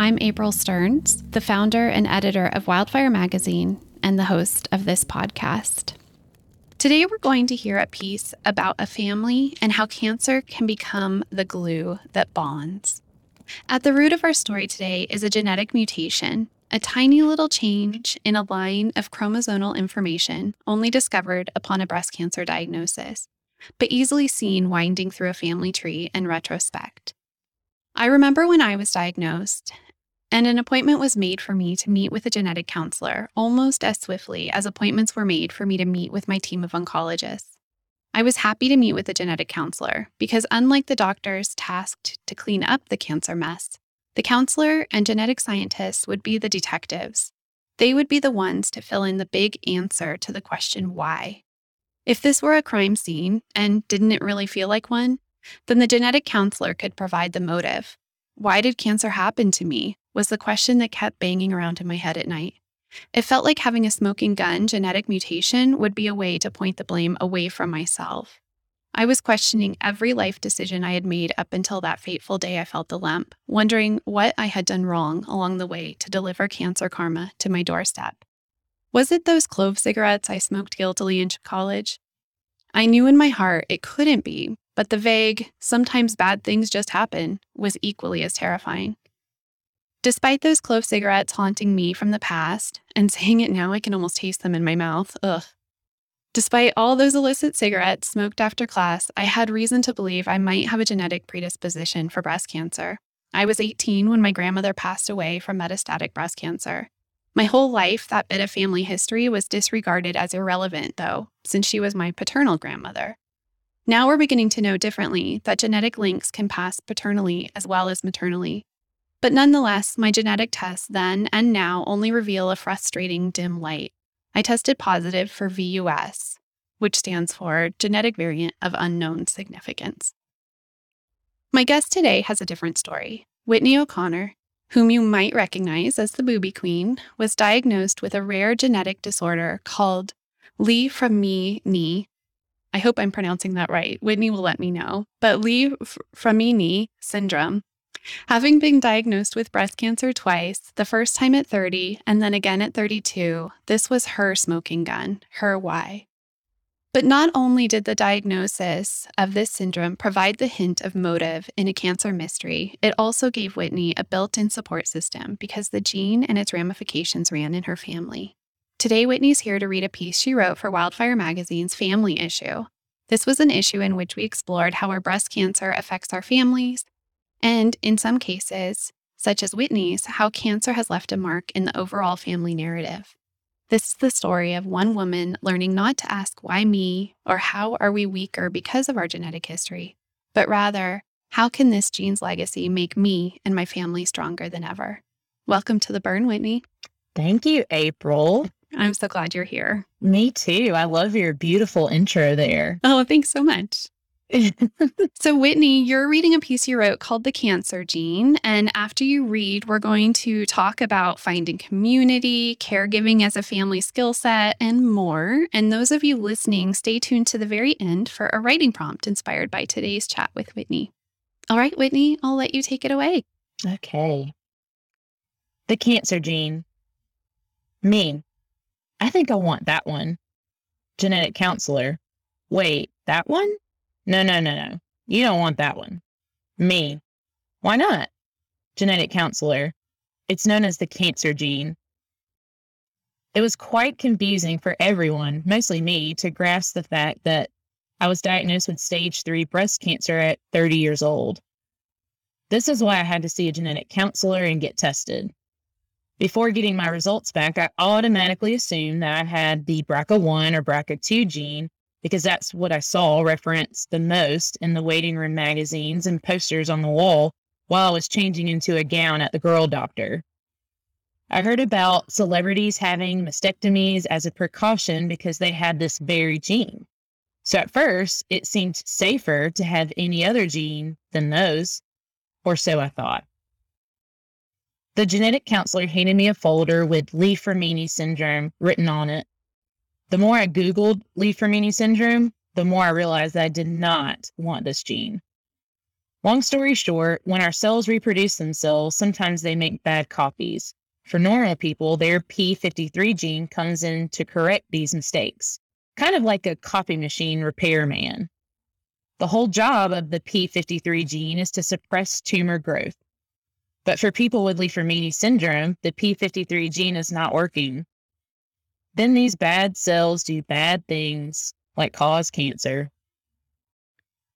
I'm April Stearns, the founder and editor of Wildfire Magazine and the host of this podcast. Today, we're going to hear a piece about a family and how cancer can become the glue that bonds. At the root of our story today is a genetic mutation a tiny little change in a line of chromosomal information only discovered upon a breast cancer diagnosis, but easily seen winding through a family tree in retrospect. I remember when I was diagnosed, and an appointment was made for me to meet with a genetic counselor almost as swiftly as appointments were made for me to meet with my team of oncologists. I was happy to meet with a genetic counselor because, unlike the doctors tasked to clean up the cancer mess, the counselor and genetic scientists would be the detectives. They would be the ones to fill in the big answer to the question why. If this were a crime scene, and didn't it really feel like one, then the genetic counselor could provide the motive. Why did cancer happen to me? Was the question that kept banging around in my head at night. It felt like having a smoking gun genetic mutation would be a way to point the blame away from myself. I was questioning every life decision I had made up until that fateful day I felt the lump, wondering what I had done wrong along the way to deliver cancer karma to my doorstep. Was it those clove cigarettes I smoked guiltily in college? I knew in my heart it couldn't be, but the vague, sometimes bad things just happen, was equally as terrifying. Despite those clove cigarettes haunting me from the past, and saying it now, I can almost taste them in my mouth. Ugh. Despite all those illicit cigarettes smoked after class, I had reason to believe I might have a genetic predisposition for breast cancer. I was 18 when my grandmother passed away from metastatic breast cancer. My whole life, that bit of family history was disregarded as irrelevant, though, since she was my paternal grandmother. Now we're beginning to know differently that genetic links can pass paternally as well as maternally. But nonetheless, my genetic tests then and now only reveal a frustrating dim light. I tested positive for VUS, which stands for Genetic Variant of Unknown Significance. My guest today has a different story. Whitney O'Connor, whom you might recognize as the Boobie Queen, was diagnosed with a rare genetic disorder called Li-Fraumeni. I hope I'm pronouncing that right. Whitney will let me know. But Lee from me knee syndrome Having been diagnosed with breast cancer twice, the first time at 30 and then again at 32, this was her smoking gun, her why. But not only did the diagnosis of this syndrome provide the hint of motive in a cancer mystery, it also gave Whitney a built in support system because the gene and its ramifications ran in her family. Today, Whitney's here to read a piece she wrote for Wildfire Magazine's Family Issue. This was an issue in which we explored how our breast cancer affects our families and in some cases, such as Whitney's, how cancer has left a mark in the overall family narrative. This is the story of one woman learning not to ask why me or how are we weaker because of our genetic history, but rather, how can this gene's legacy make me and my family stronger than ever? Welcome to the burn, Whitney. Thank you, April. I'm so glad you're here. Me too. I love your beautiful intro there. Oh, thanks so much. so, Whitney, you're reading a piece you wrote called The Cancer Gene. And after you read, we're going to talk about finding community, caregiving as a family skill set, and more. And those of you listening, stay tuned to the very end for a writing prompt inspired by today's chat with Whitney. All right, Whitney, I'll let you take it away. Okay. The Cancer Gene. Me. I think I want that one. Genetic counselor. Wait, that one? No, no, no, no. You don't want that one. Me. Why not? Genetic counselor. It's known as the cancer gene. It was quite confusing for everyone, mostly me, to grasp the fact that I was diagnosed with stage three breast cancer at 30 years old. This is why I had to see a genetic counselor and get tested. Before getting my results back, I automatically assumed that I had the BRCA1 or BRCA2 gene because that's what I saw referenced the most in the waiting room magazines and posters on the wall while I was changing into a gown at the girl doctor. I heard about celebrities having mastectomies as a precaution because they had this very gene. So at first, it seemed safer to have any other gene than those, or so I thought. The genetic counselor handed me a folder with Li-Fraumeni syndrome written on it. The more I Googled Li-Fraumeni syndrome, the more I realized that I did not want this gene. Long story short, when our cells reproduce themselves, sometimes they make bad copies. For normal people, their P53 gene comes in to correct these mistakes, kind of like a copy machine repairman. The whole job of the P53 gene is to suppress tumor growth. But for people with Li-Fraumeni syndrome, the P53 gene is not working. Then these bad cells do bad things like cause cancer.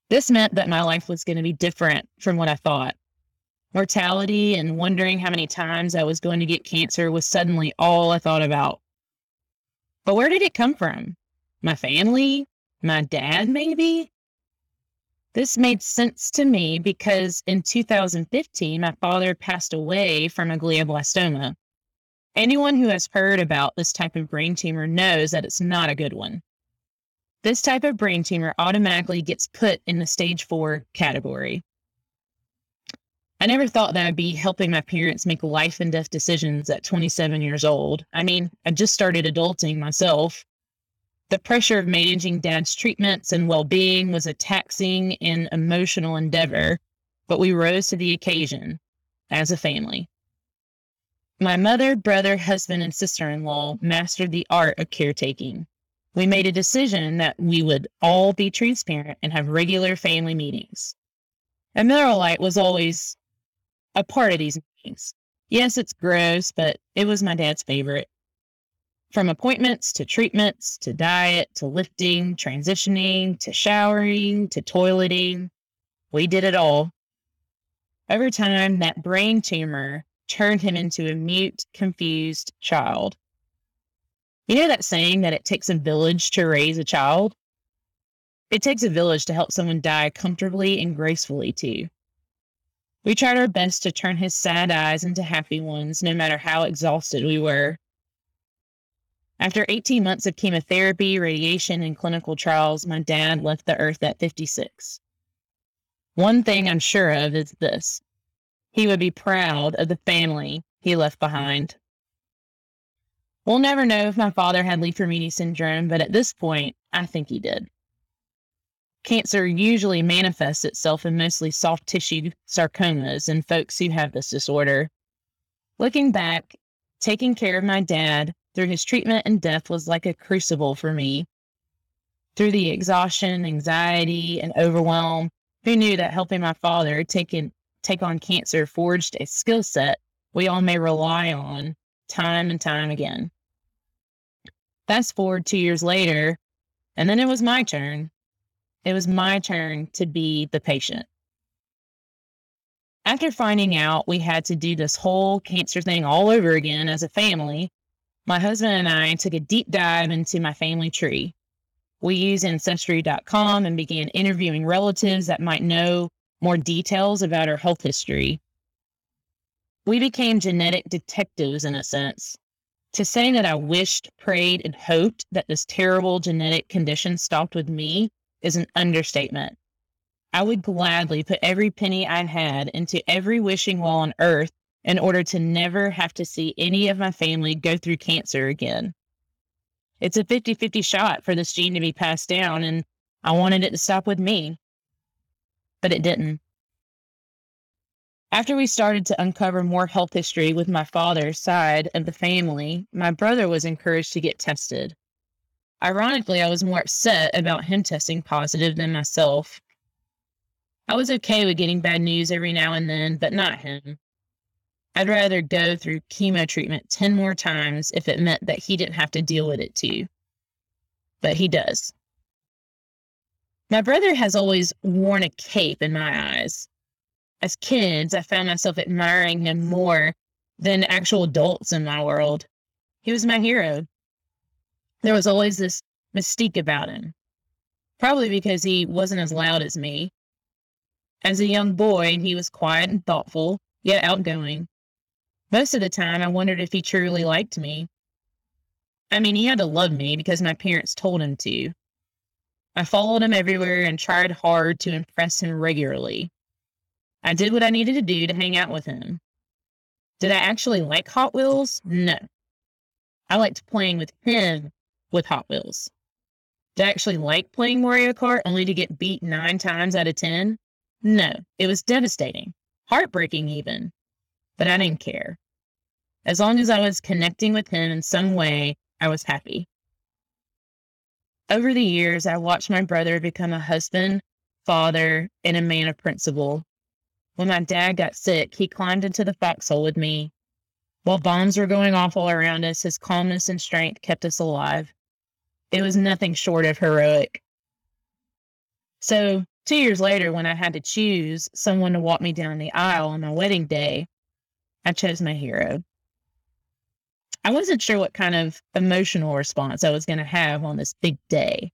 This meant that my life was going to be different from what I thought. Mortality and wondering how many times I was going to get cancer was suddenly all I thought about. But where did it come from? My family? My dad, maybe? This made sense to me because in 2015, my father passed away from a glioblastoma. Anyone who has heard about this type of brain tumor knows that it's not a good one. This type of brain tumor automatically gets put in the stage four category. I never thought that I'd be helping my parents make life and death decisions at 27 years old. I mean, I just started adulting myself. The pressure of managing dad's treatments and well being was a taxing and emotional endeavor, but we rose to the occasion as a family. My mother, brother, husband, and sister in law mastered the art of caretaking. We made a decision that we would all be transparent and have regular family meetings. And Miller was always a part of these meetings. Yes, it's gross, but it was my dad's favorite. From appointments to treatments to diet to lifting, transitioning to showering to toileting, we did it all. Over time, that brain tumor turned him into a mute, confused child. You know that saying that it takes a village to raise a child? It takes a village to help someone die comfortably and gracefully, too. We tried our best to turn his sad eyes into happy ones, no matter how exhausted we were. After 18 months of chemotherapy, radiation, and clinical trials, my dad left the earth at 56. One thing I'm sure of is this he would be proud of the family he left behind. We'll never know if my father had Li-Fraumeni syndrome, but at this point, I think he did. Cancer usually manifests itself in mostly soft tissue sarcomas in folks who have this disorder. Looking back, taking care of my dad through his treatment and death was like a crucible for me. Through the exhaustion, anxiety, and overwhelm, who knew that helping my father take, in, take on cancer forged a skill set we all may rely on time and time again. Fast forward two years later, and then it was my turn it was my turn to be the patient. After finding out we had to do this whole cancer thing all over again as a family, my husband and I took a deep dive into my family tree. We used Ancestry.com and began interviewing relatives that might know more details about our health history. We became genetic detectives in a sense. To say that I wished, prayed, and hoped that this terrible genetic condition stopped with me is an understatement. I would gladly put every penny I had into every wishing well on earth in order to never have to see any of my family go through cancer again. It's a 50 50 shot for this gene to be passed down, and I wanted it to stop with me. But it didn't. After we started to uncover more health history with my father's side of the family, my brother was encouraged to get tested. Ironically, I was more upset about him testing positive than myself. I was okay with getting bad news every now and then, but not him. I'd rather go through chemo treatment 10 more times if it meant that he didn't have to deal with it too. But he does. My brother has always worn a cape in my eyes. As kids, I found myself admiring him more than actual adults in my world. He was my hero. There was always this mystique about him, probably because he wasn't as loud as me. As a young boy, he was quiet and thoughtful, yet outgoing. Most of the time, I wondered if he truly liked me. I mean, he had to love me because my parents told him to. I followed him everywhere and tried hard to impress him regularly. I did what I needed to do to hang out with him. Did I actually like Hot Wheels? No. I liked playing with him with Hot Wheels. Did I actually like playing Mario Kart only to get beat nine times out of 10? No, it was devastating, heartbreaking even, but I didn't care. As long as I was connecting with him in some way, I was happy. Over the years, I watched my brother become a husband, father, and a man of principle. When my dad got sick, he climbed into the foxhole with me. While bombs were going off all around us, his calmness and strength kept us alive. It was nothing short of heroic. So, two years later, when I had to choose someone to walk me down the aisle on my wedding day, I chose my hero. I wasn't sure what kind of emotional response I was going to have on this big day.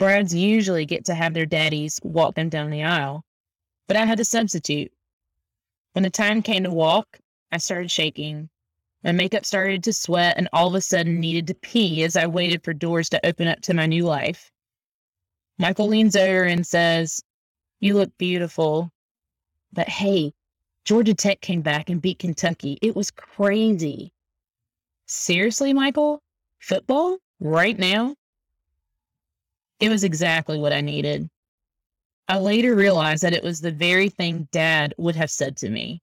Brides usually get to have their daddies walk them down the aisle, but I had to substitute. When the time came to walk, I started shaking. My makeup started to sweat and all of a sudden needed to pee as I waited for doors to open up to my new life. Michael leans over and says, You look beautiful. But hey, Georgia Tech came back and beat Kentucky. It was crazy. Seriously, Michael? Football? Right now? It was exactly what I needed. I later realized that it was the very thing Dad would have said to me.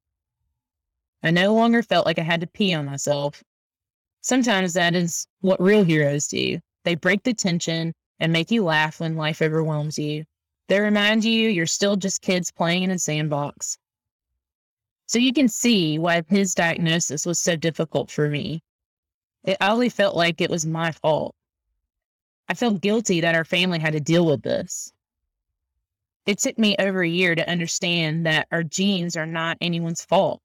I no longer felt like I had to pee on myself. Sometimes that is what real heroes do. They break the tension and make you laugh when life overwhelms you. They remind you you're still just kids playing in a sandbox. So you can see why his diagnosis was so difficult for me. It only felt like it was my fault. I felt guilty that our family had to deal with this. It took me over a year to understand that our genes are not anyone's fault.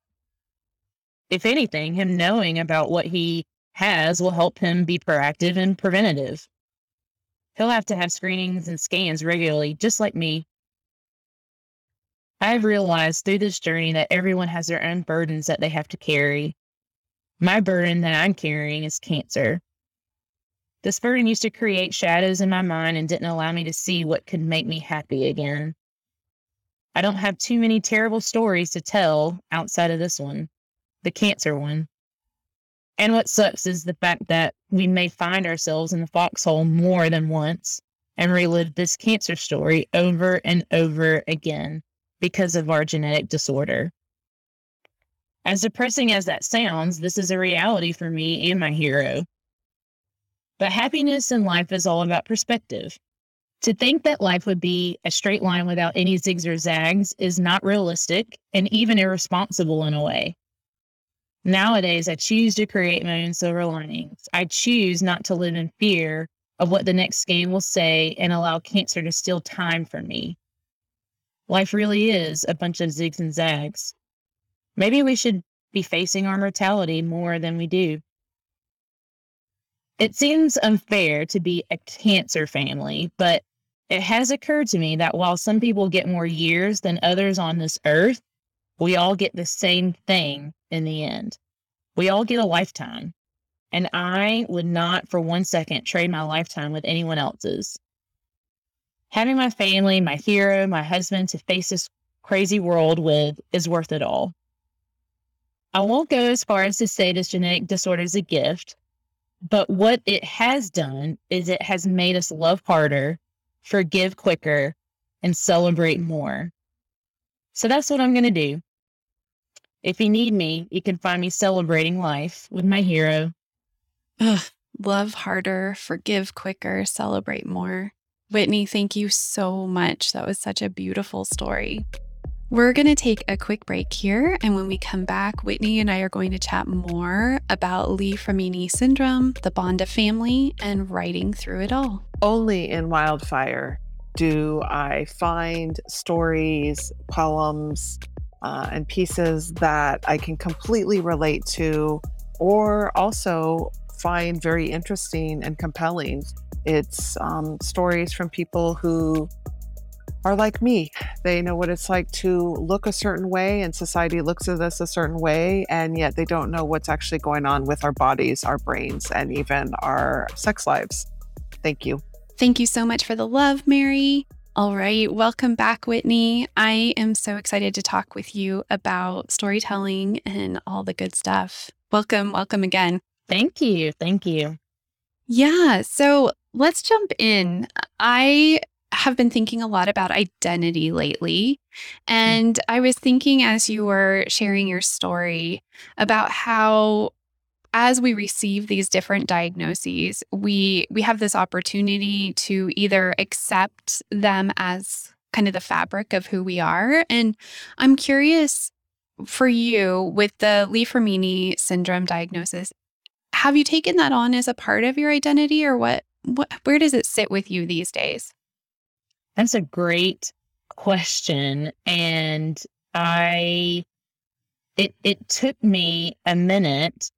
If anything, him knowing about what he has will help him be proactive and preventative. He'll have to have screenings and scans regularly, just like me. I've realized through this journey that everyone has their own burdens that they have to carry. My burden that I'm carrying is cancer. This burden used to create shadows in my mind and didn't allow me to see what could make me happy again. I don't have too many terrible stories to tell outside of this one, the cancer one. And what sucks is the fact that we may find ourselves in the foxhole more than once and relive this cancer story over and over again because of our genetic disorder. As depressing as that sounds, this is a reality for me and my hero. But happiness in life is all about perspective. To think that life would be a straight line without any zigs or zags is not realistic and even irresponsible in a way. Nowadays, I choose to create my own silver linings. I choose not to live in fear of what the next game will say and allow cancer to steal time from me. Life really is a bunch of zigs and zags. Maybe we should be facing our mortality more than we do. It seems unfair to be a cancer family, but it has occurred to me that while some people get more years than others on this earth, we all get the same thing in the end. We all get a lifetime. And I would not for one second trade my lifetime with anyone else's. Having my family, my hero, my husband to face this crazy world with is worth it all. I won't go as far as to say this genetic disorder is a gift, but what it has done is it has made us love harder, forgive quicker, and celebrate more. So that's what I'm going to do. If you need me, you can find me celebrating life with my hero. Ugh, love harder, forgive quicker, celebrate more. Whitney, thank you so much. That was such a beautiful story. We're going to take a quick break here. And when we come back, Whitney and I are going to chat more about Li-Fraumeni syndrome, the bond of family, and writing through it all. Only in Wildfire do I find stories, poems, uh, and pieces that I can completely relate to, or also find very interesting and compelling. It's um, stories from people who are like me. They know what it's like to look a certain way, and society looks at us a certain way, and yet they don't know what's actually going on with our bodies, our brains, and even our sex lives. Thank you. Thank you so much for the love, Mary. All right, welcome back, Whitney. I am so excited to talk with you about storytelling and all the good stuff. Welcome, welcome again. Thank you. Thank you. Yeah, so let's jump in. I have been thinking a lot about identity lately. Mm. And I was thinking as you were sharing your story about how as we receive these different diagnoses, we we have this opportunity to either accept them as kind of the fabric of who we are. And I'm curious for you with the Li Fraumeni syndrome diagnosis, have you taken that on as a part of your identity or what what where does it sit with you these days? That's a great question. And I, it, it took me a minute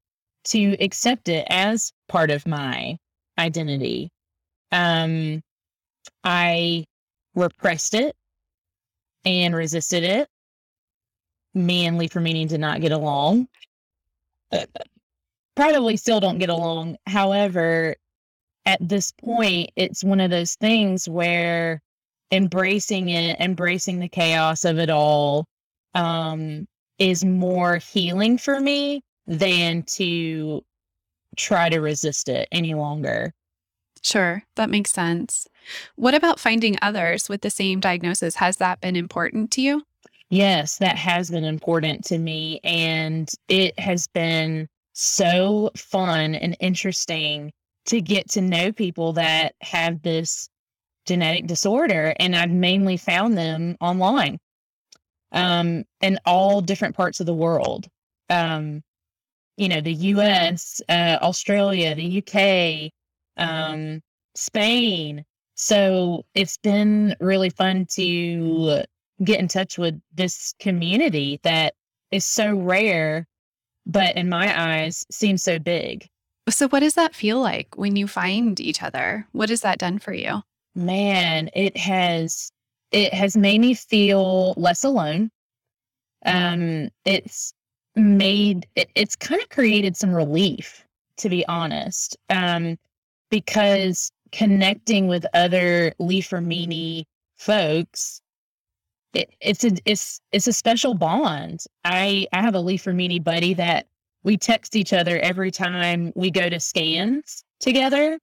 to accept it as part of my identity. Um, I repressed it and resisted it. Me and Li Fraumeni did not get along. Probably still don't get along. However, at this point, it's one of those things where embracing it, embracing the chaos of it all, um, is more healing for me than to try to resist it any longer. Sure, that makes sense. What about finding others with the same diagnosis? Has that been important to you? Yes, that has been important to me. And it has been so fun and interesting to get to know people that have this genetic disorder, and I've mainly found them online um, in all different parts of the world. Um, you know, the US, uh, Australia, the UK, um, Spain. So it's been really fun to get in touch with this community that is so rare, but in my eyes seems so big. So, what does that feel like when you find each other? What has that done for you? Man, it has it has made me feel less alone. Um, it's made it, it's kind of created some relief, to be honest, um, because connecting with other Li Fraumeni folks, it, it's a it's it's a special bond. I I have a Li Fraumeni buddy that we text each other every time we go to scans together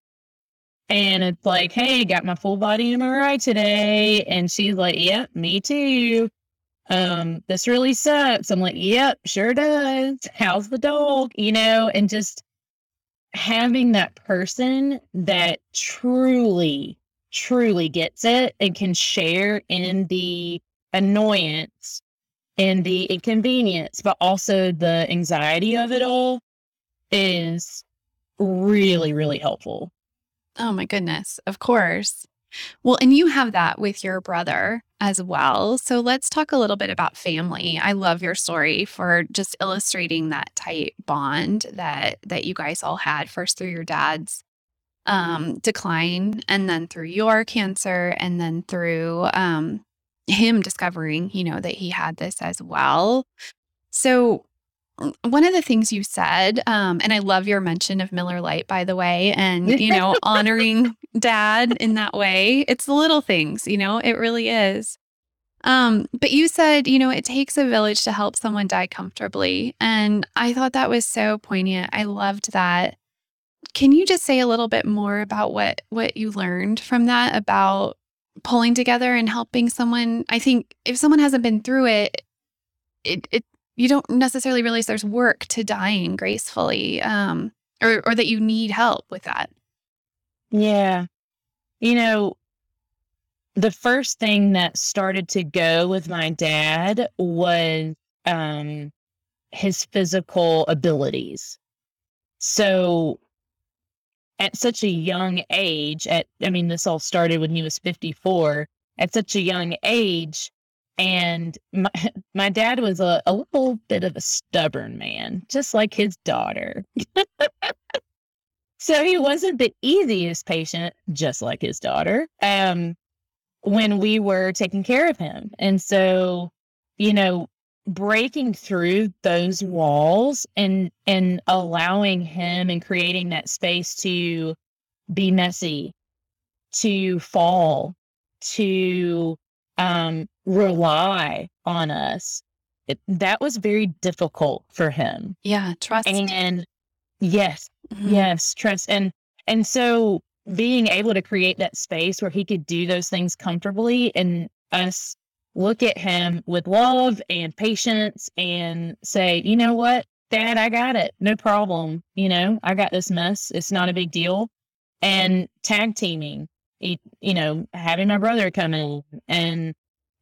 and it's like, hey, got my full body MRI today. And she's like, yep, me too. Um, this really sucks. I'm like, yep, sure does. How's the dog? You know, and just having that person that truly, truly gets it and can share in the annoyance and the inconvenience, but also the anxiety of it all is really, really helpful. Oh my goodness. Of course. Well, and you have that with your brother as well. So let's talk a little bit about family. I love your story for just illustrating that tight bond that that you guys all had first through your dad's um, decline and then through your cancer and then through um, him discovering, you know, that he had this as well. So one of the things you said, um, and I love your mention of Miller Lite, by the way, and you know, honoring dad in that way. It's the little things, you know, it really is. Um, but you said, you know, it takes a village to help someone die comfortably. And I thought that was so poignant. I loved that. Can you just say a little bit more about what what you learned from that about pulling together and helping someone? I think if someone hasn't been through it, it, it you don't necessarily realize there's work to dying gracefully um, or, or that you need help with that. Yeah. You know, the first thing that started to go with my dad was um, his physical abilities. So at such a young age, at I mean, this all started when he was 54, at such a young age. And my, my dad was a, a little bit of a stubborn man, just like his daughter. so he wasn't the easiest patient, just like his daughter. Um, when we were taking care of him. And so, you know, breaking through those walls and and allowing him and creating that space to be messy, to fall, to um rely on us. It, that was very difficult for him. Yeah, trust. And yes, mm-hmm. yes, trust. And and so being able to create that space where he could do those things comfortably and us look at him with love and patience and say, you know what, dad, I got it. No problem. You know, I got this mess. It's not a big deal. And tag teaming, you know, having my brother come in and,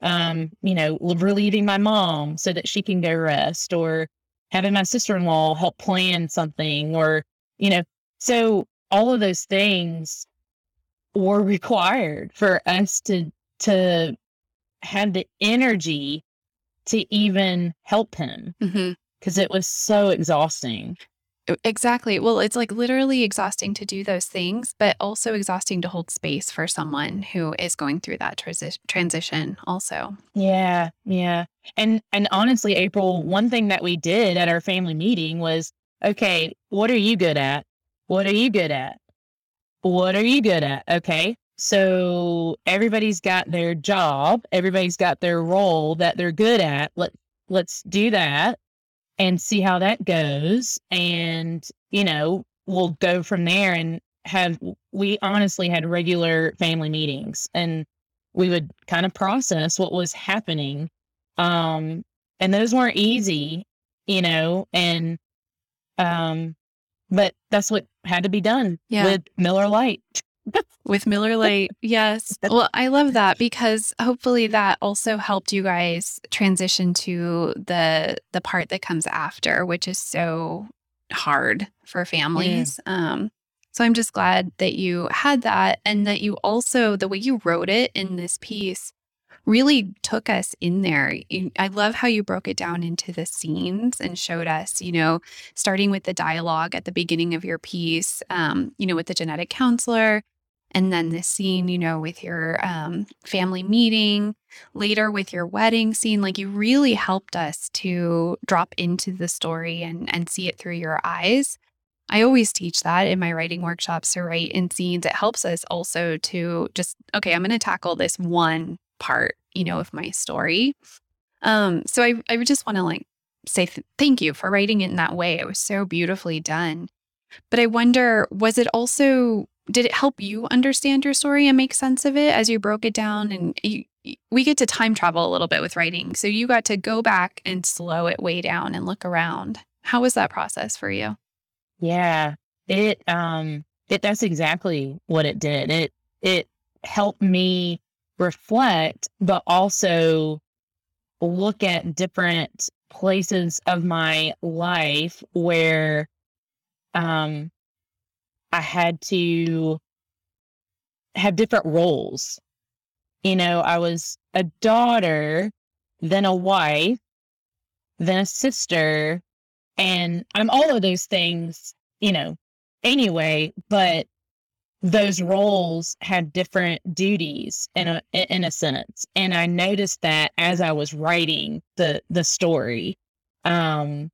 um, you know, relieving my mom so that she can go rest or having my sister in law help plan something or, you know, so all of those things were required for us to to have the energy to even help him because mm-hmm. it was so exhausting exactly well it's like literally exhausting to do those things but also exhausting to hold space for someone who is going through that transi- transition also yeah yeah and and honestly april one thing that we did at our family meeting was okay what are you good at what are you good at? What are you good at? Okay. So everybody's got their job, everybody's got their role that they're good at. Let let's do that and see how that goes. And, you know, we'll go from there and have we honestly had regular family meetings and we would kind of process what was happening. Um and those weren't easy, you know, and um but that's what had to be done yeah. with Miller Lite. with Miller Lite. Yes. Well, I love that because hopefully that also helped you guys transition to the the part that comes after, which is so hard for families. Yeah. Um so I'm just glad that you had that and that you also the way you wrote it in this piece really took us in there. I love how you broke it down into the scenes and showed us, you know, starting with the dialogue at the beginning of your piece, um, you know, with the genetic counselor, and then the scene, you know, with your um, family meeting, later with your wedding scene. Like you really helped us to drop into the story and and see it through your eyes. I always teach that in my writing workshops to write in scenes. It helps us also to just, okay, I'm going to tackle this one part, you know, of my story. Um, so I, I just want to like say th- thank you for writing it in that way. It was so beautifully done. But I wonder, was it also, did it help you understand your story and make sense of it as you broke it down? And you, we get to time travel a little bit with writing. So you got to go back and slow it way down and look around. How was that process for you? Yeah, it, um, it, that's exactly what it did. It, it helped me reflect, but also look at different places of my life where um, I had to have different roles. You know, I was a daughter, then a wife, then a sister, and I'm all of those things, you know, anyway, but those roles had different duties in a in a sense and i noticed that as i was writing the the story um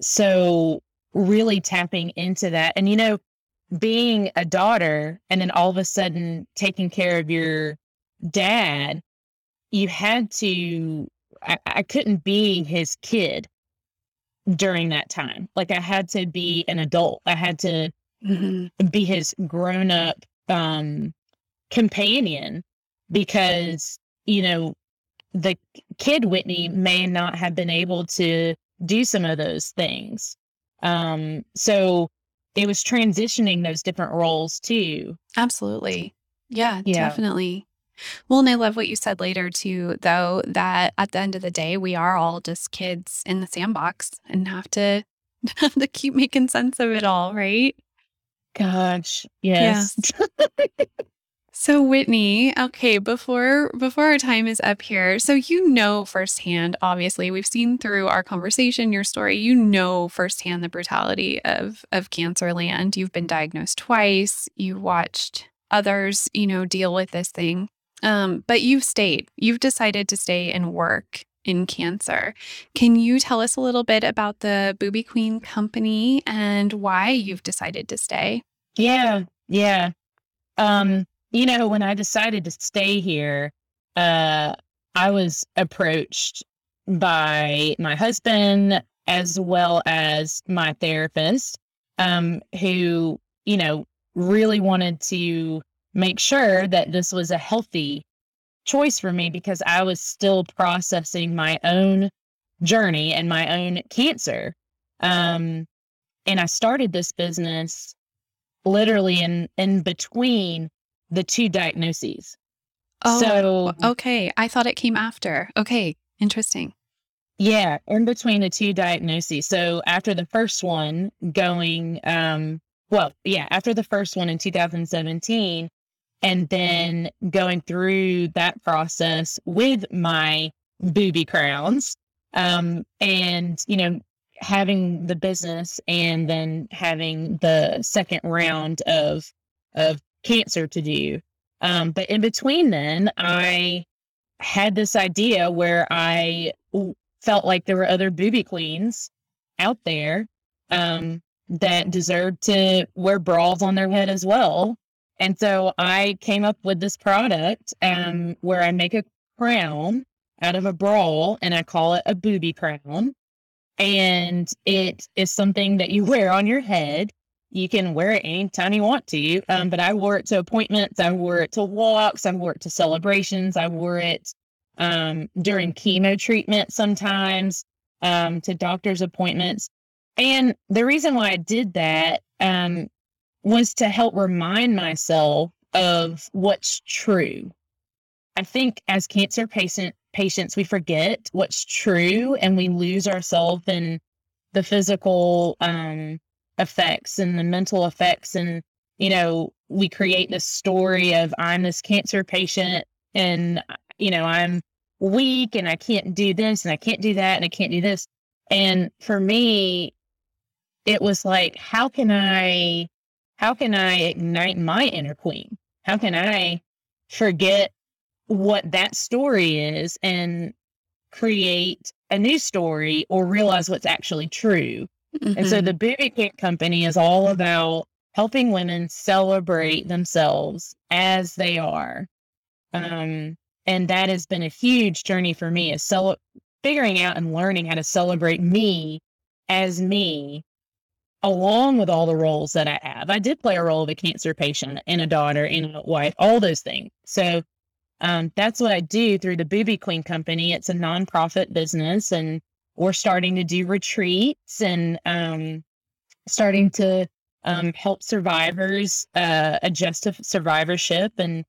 so really tapping into that and you know being a daughter and then all of a sudden taking care of your dad you had to I, I couldn't be his kid during that time like i had to be an adult i had to mm-hmm. be his grown up um, companion because, you know, the kid Whitney may not have been able to do some of those things. Um, so it was transitioning those different roles too. Absolutely. Yeah, yeah, definitely. Well, and I love what you said later too, though, that at the end of the day, we are all just kids in the sandbox and have to have to keep making sense of it all, right? Gosh, yes. So Whitney, okay, before before our time is up here, so you know firsthand, obviously, we've seen through our conversation, your story, you know firsthand the brutality of of cancer land. You've been diagnosed twice, you watched others, you know, deal with this thing. Um, but you've stayed. You've decided to stay and work in cancer. Can you tell us a little bit about the Boobie Queen company and why you've decided to stay? Yeah, yeah. Um, you know, when I decided to stay here, uh, I was approached by my husband as well as my therapist, um, who, you know, really wanted to make sure that this was a healthy choice for me because I was still processing my own journey and my own cancer. Um, and I started this business literally in in between the two diagnoses. Oh, so okay. I thought it came after. Okay, interesting. Yeah, in between the two diagnoses. So after the first one going um well, yeah, after the first one in 2017 and then going through that process with my booby crowns um and you know having the business and then having the second round of of cancer to do. Um, but in between then, I had this idea where I felt like there were other booby queens out there um, that deserved to wear bras on their head as well. And so I came up with this product um, where I make a crown out of a bra and I call it a booby crown. And it is something that you wear on your head you can wear it anytime you want to. Um, but I wore it to appointments. I wore it to walks. I wore it to celebrations. I wore it um, during chemo treatment sometimes um, to doctor's appointments. And the reason why I did that um, was to help remind myself of what's true. I think as cancer patient patients, we forget what's true and we lose ourselves in the physical um, effects and the mental effects. And you know we create this story of i'm this cancer patient and you know i'm weak and i can't do this and i can't do that and i can't do this. And for me it was like how can i how can i ignite my inner queen? How can i forget what that story is and create a new story or realize what's actually true Mm-hmm. And so mm-hmm. the Boobie Queen Company is all about helping women celebrate themselves as they are. Um, and that has been a huge journey for me is cel- figuring out and learning how to celebrate me as me along with all the roles that I have. I did play a role of a cancer patient and a daughter and a wife, all those things. So um, that's what I do through the Boobie Queen Company. It's a nonprofit business and we're starting to do retreats and um, starting to um, help survivors uh, adjust to survivorship and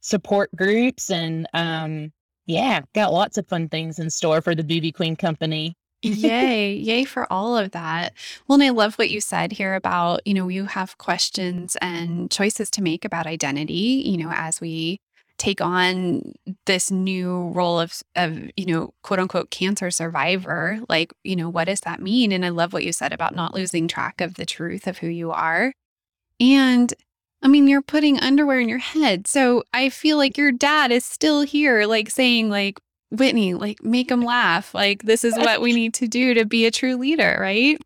support groups. And um, yeah, got lots of fun things in store for the Boobie Queen Company. yay, yay for all of that. Well, and I love what you said here about, you know, you have questions and choices to make about identity, you know, as we take on this new role of of you know quote unquote cancer survivor like you know what does that mean? And i love what you said about not losing track of the truth of who you are. And i mean you're putting underwear in your head. So i feel like your dad is still here like saying like whitney like make him laugh. Like this is what we need to do to be a true leader right?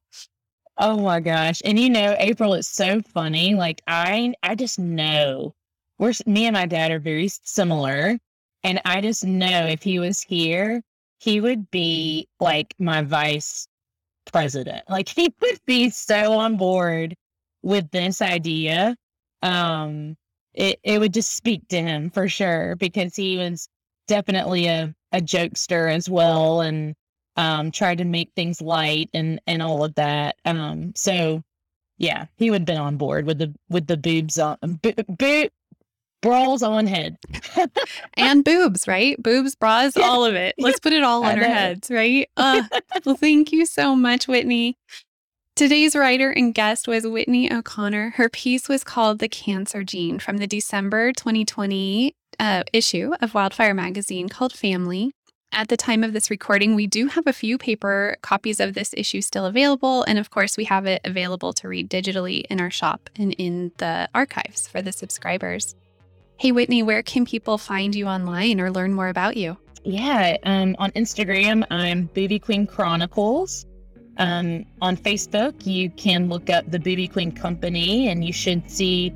Oh my gosh. And you know april it's so funny. Like i i just know we're me and my dad are very similar. And I just know if he was here, he would be like my vice president. Like he would be so on board with this idea. Um, it, it would just speak to him for sure because he was definitely a, a jokester as well and um, tried to make things light and, and all of that. Um, so yeah, he would have been on board with the with the boobs on bo- bo- bras on head. and boobs, right? Boobs, bras, Yeah. all of it. Let's put it all on our heads, right? Uh, well, thank you so much, Whitney. Today's writer and guest was Whitney O'Connor. Her piece was called The Cancer Gene from the December 2020 uh, issue of Wildfire Magazine called Family. At the time of this recording, we do have a few paper copies of this issue still available. And of course, we have it available to read digitally in our shop and in the archives for the subscribers. Hey, Whitney, where can people find you online or learn more about you? Yeah, um, on Instagram, I'm Boobie Queen Chronicles. Um, on Facebook, you can look up the Boobie Queen Company, and you should see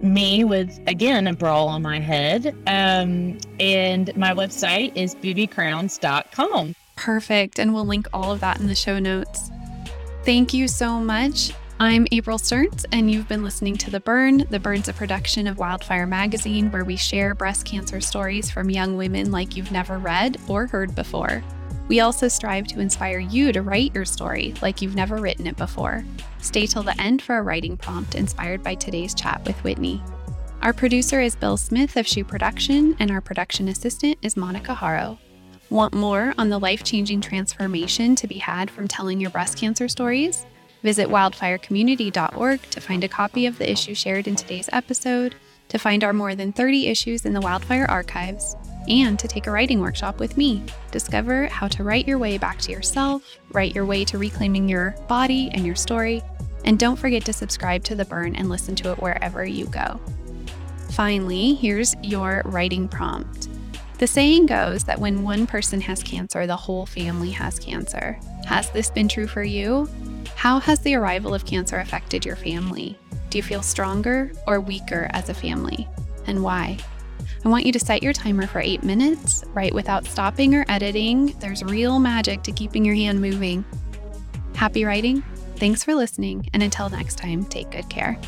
me with again a bra on my head. Um, and my website is boobiecrowns.com. Perfect. And we'll link all of that in the show notes. Thank you so much. I'm April Stearns, and you've been listening to The Burn. The Burn's a production of Wildfire Magazine, where we share breast cancer stories from young women like you've never read or heard before. We also strive to inspire you to write your story like you've never written it before. Stay till the end for a writing prompt inspired by today's chat with Whitney. Our producer is Bill Smith of Shoe Production, and our production assistant is Monica Haro. Want more on the life changing transformation to be had from telling your breast cancer stories? Visit wildfirecommunity.org to find a copy of the issue shared in today's episode, to find our more than 30 issues in the Wildfire archives, and to take a writing workshop with me. Discover how to write your way back to yourself, write your way to reclaiming your body and your story, and don't forget to subscribe to The Burn and listen to it wherever you go. Finally, here's your writing prompt. The saying goes that when one person has cancer, the whole family has cancer. Has this been true for you? How has the arrival of cancer affected your family? Do you feel stronger or weaker as a family? And why? I want you to set your timer for eight minutes, write without stopping or editing. There's real magic to keeping your hand moving. Happy writing? Thanks for listening, and until next time, take good care.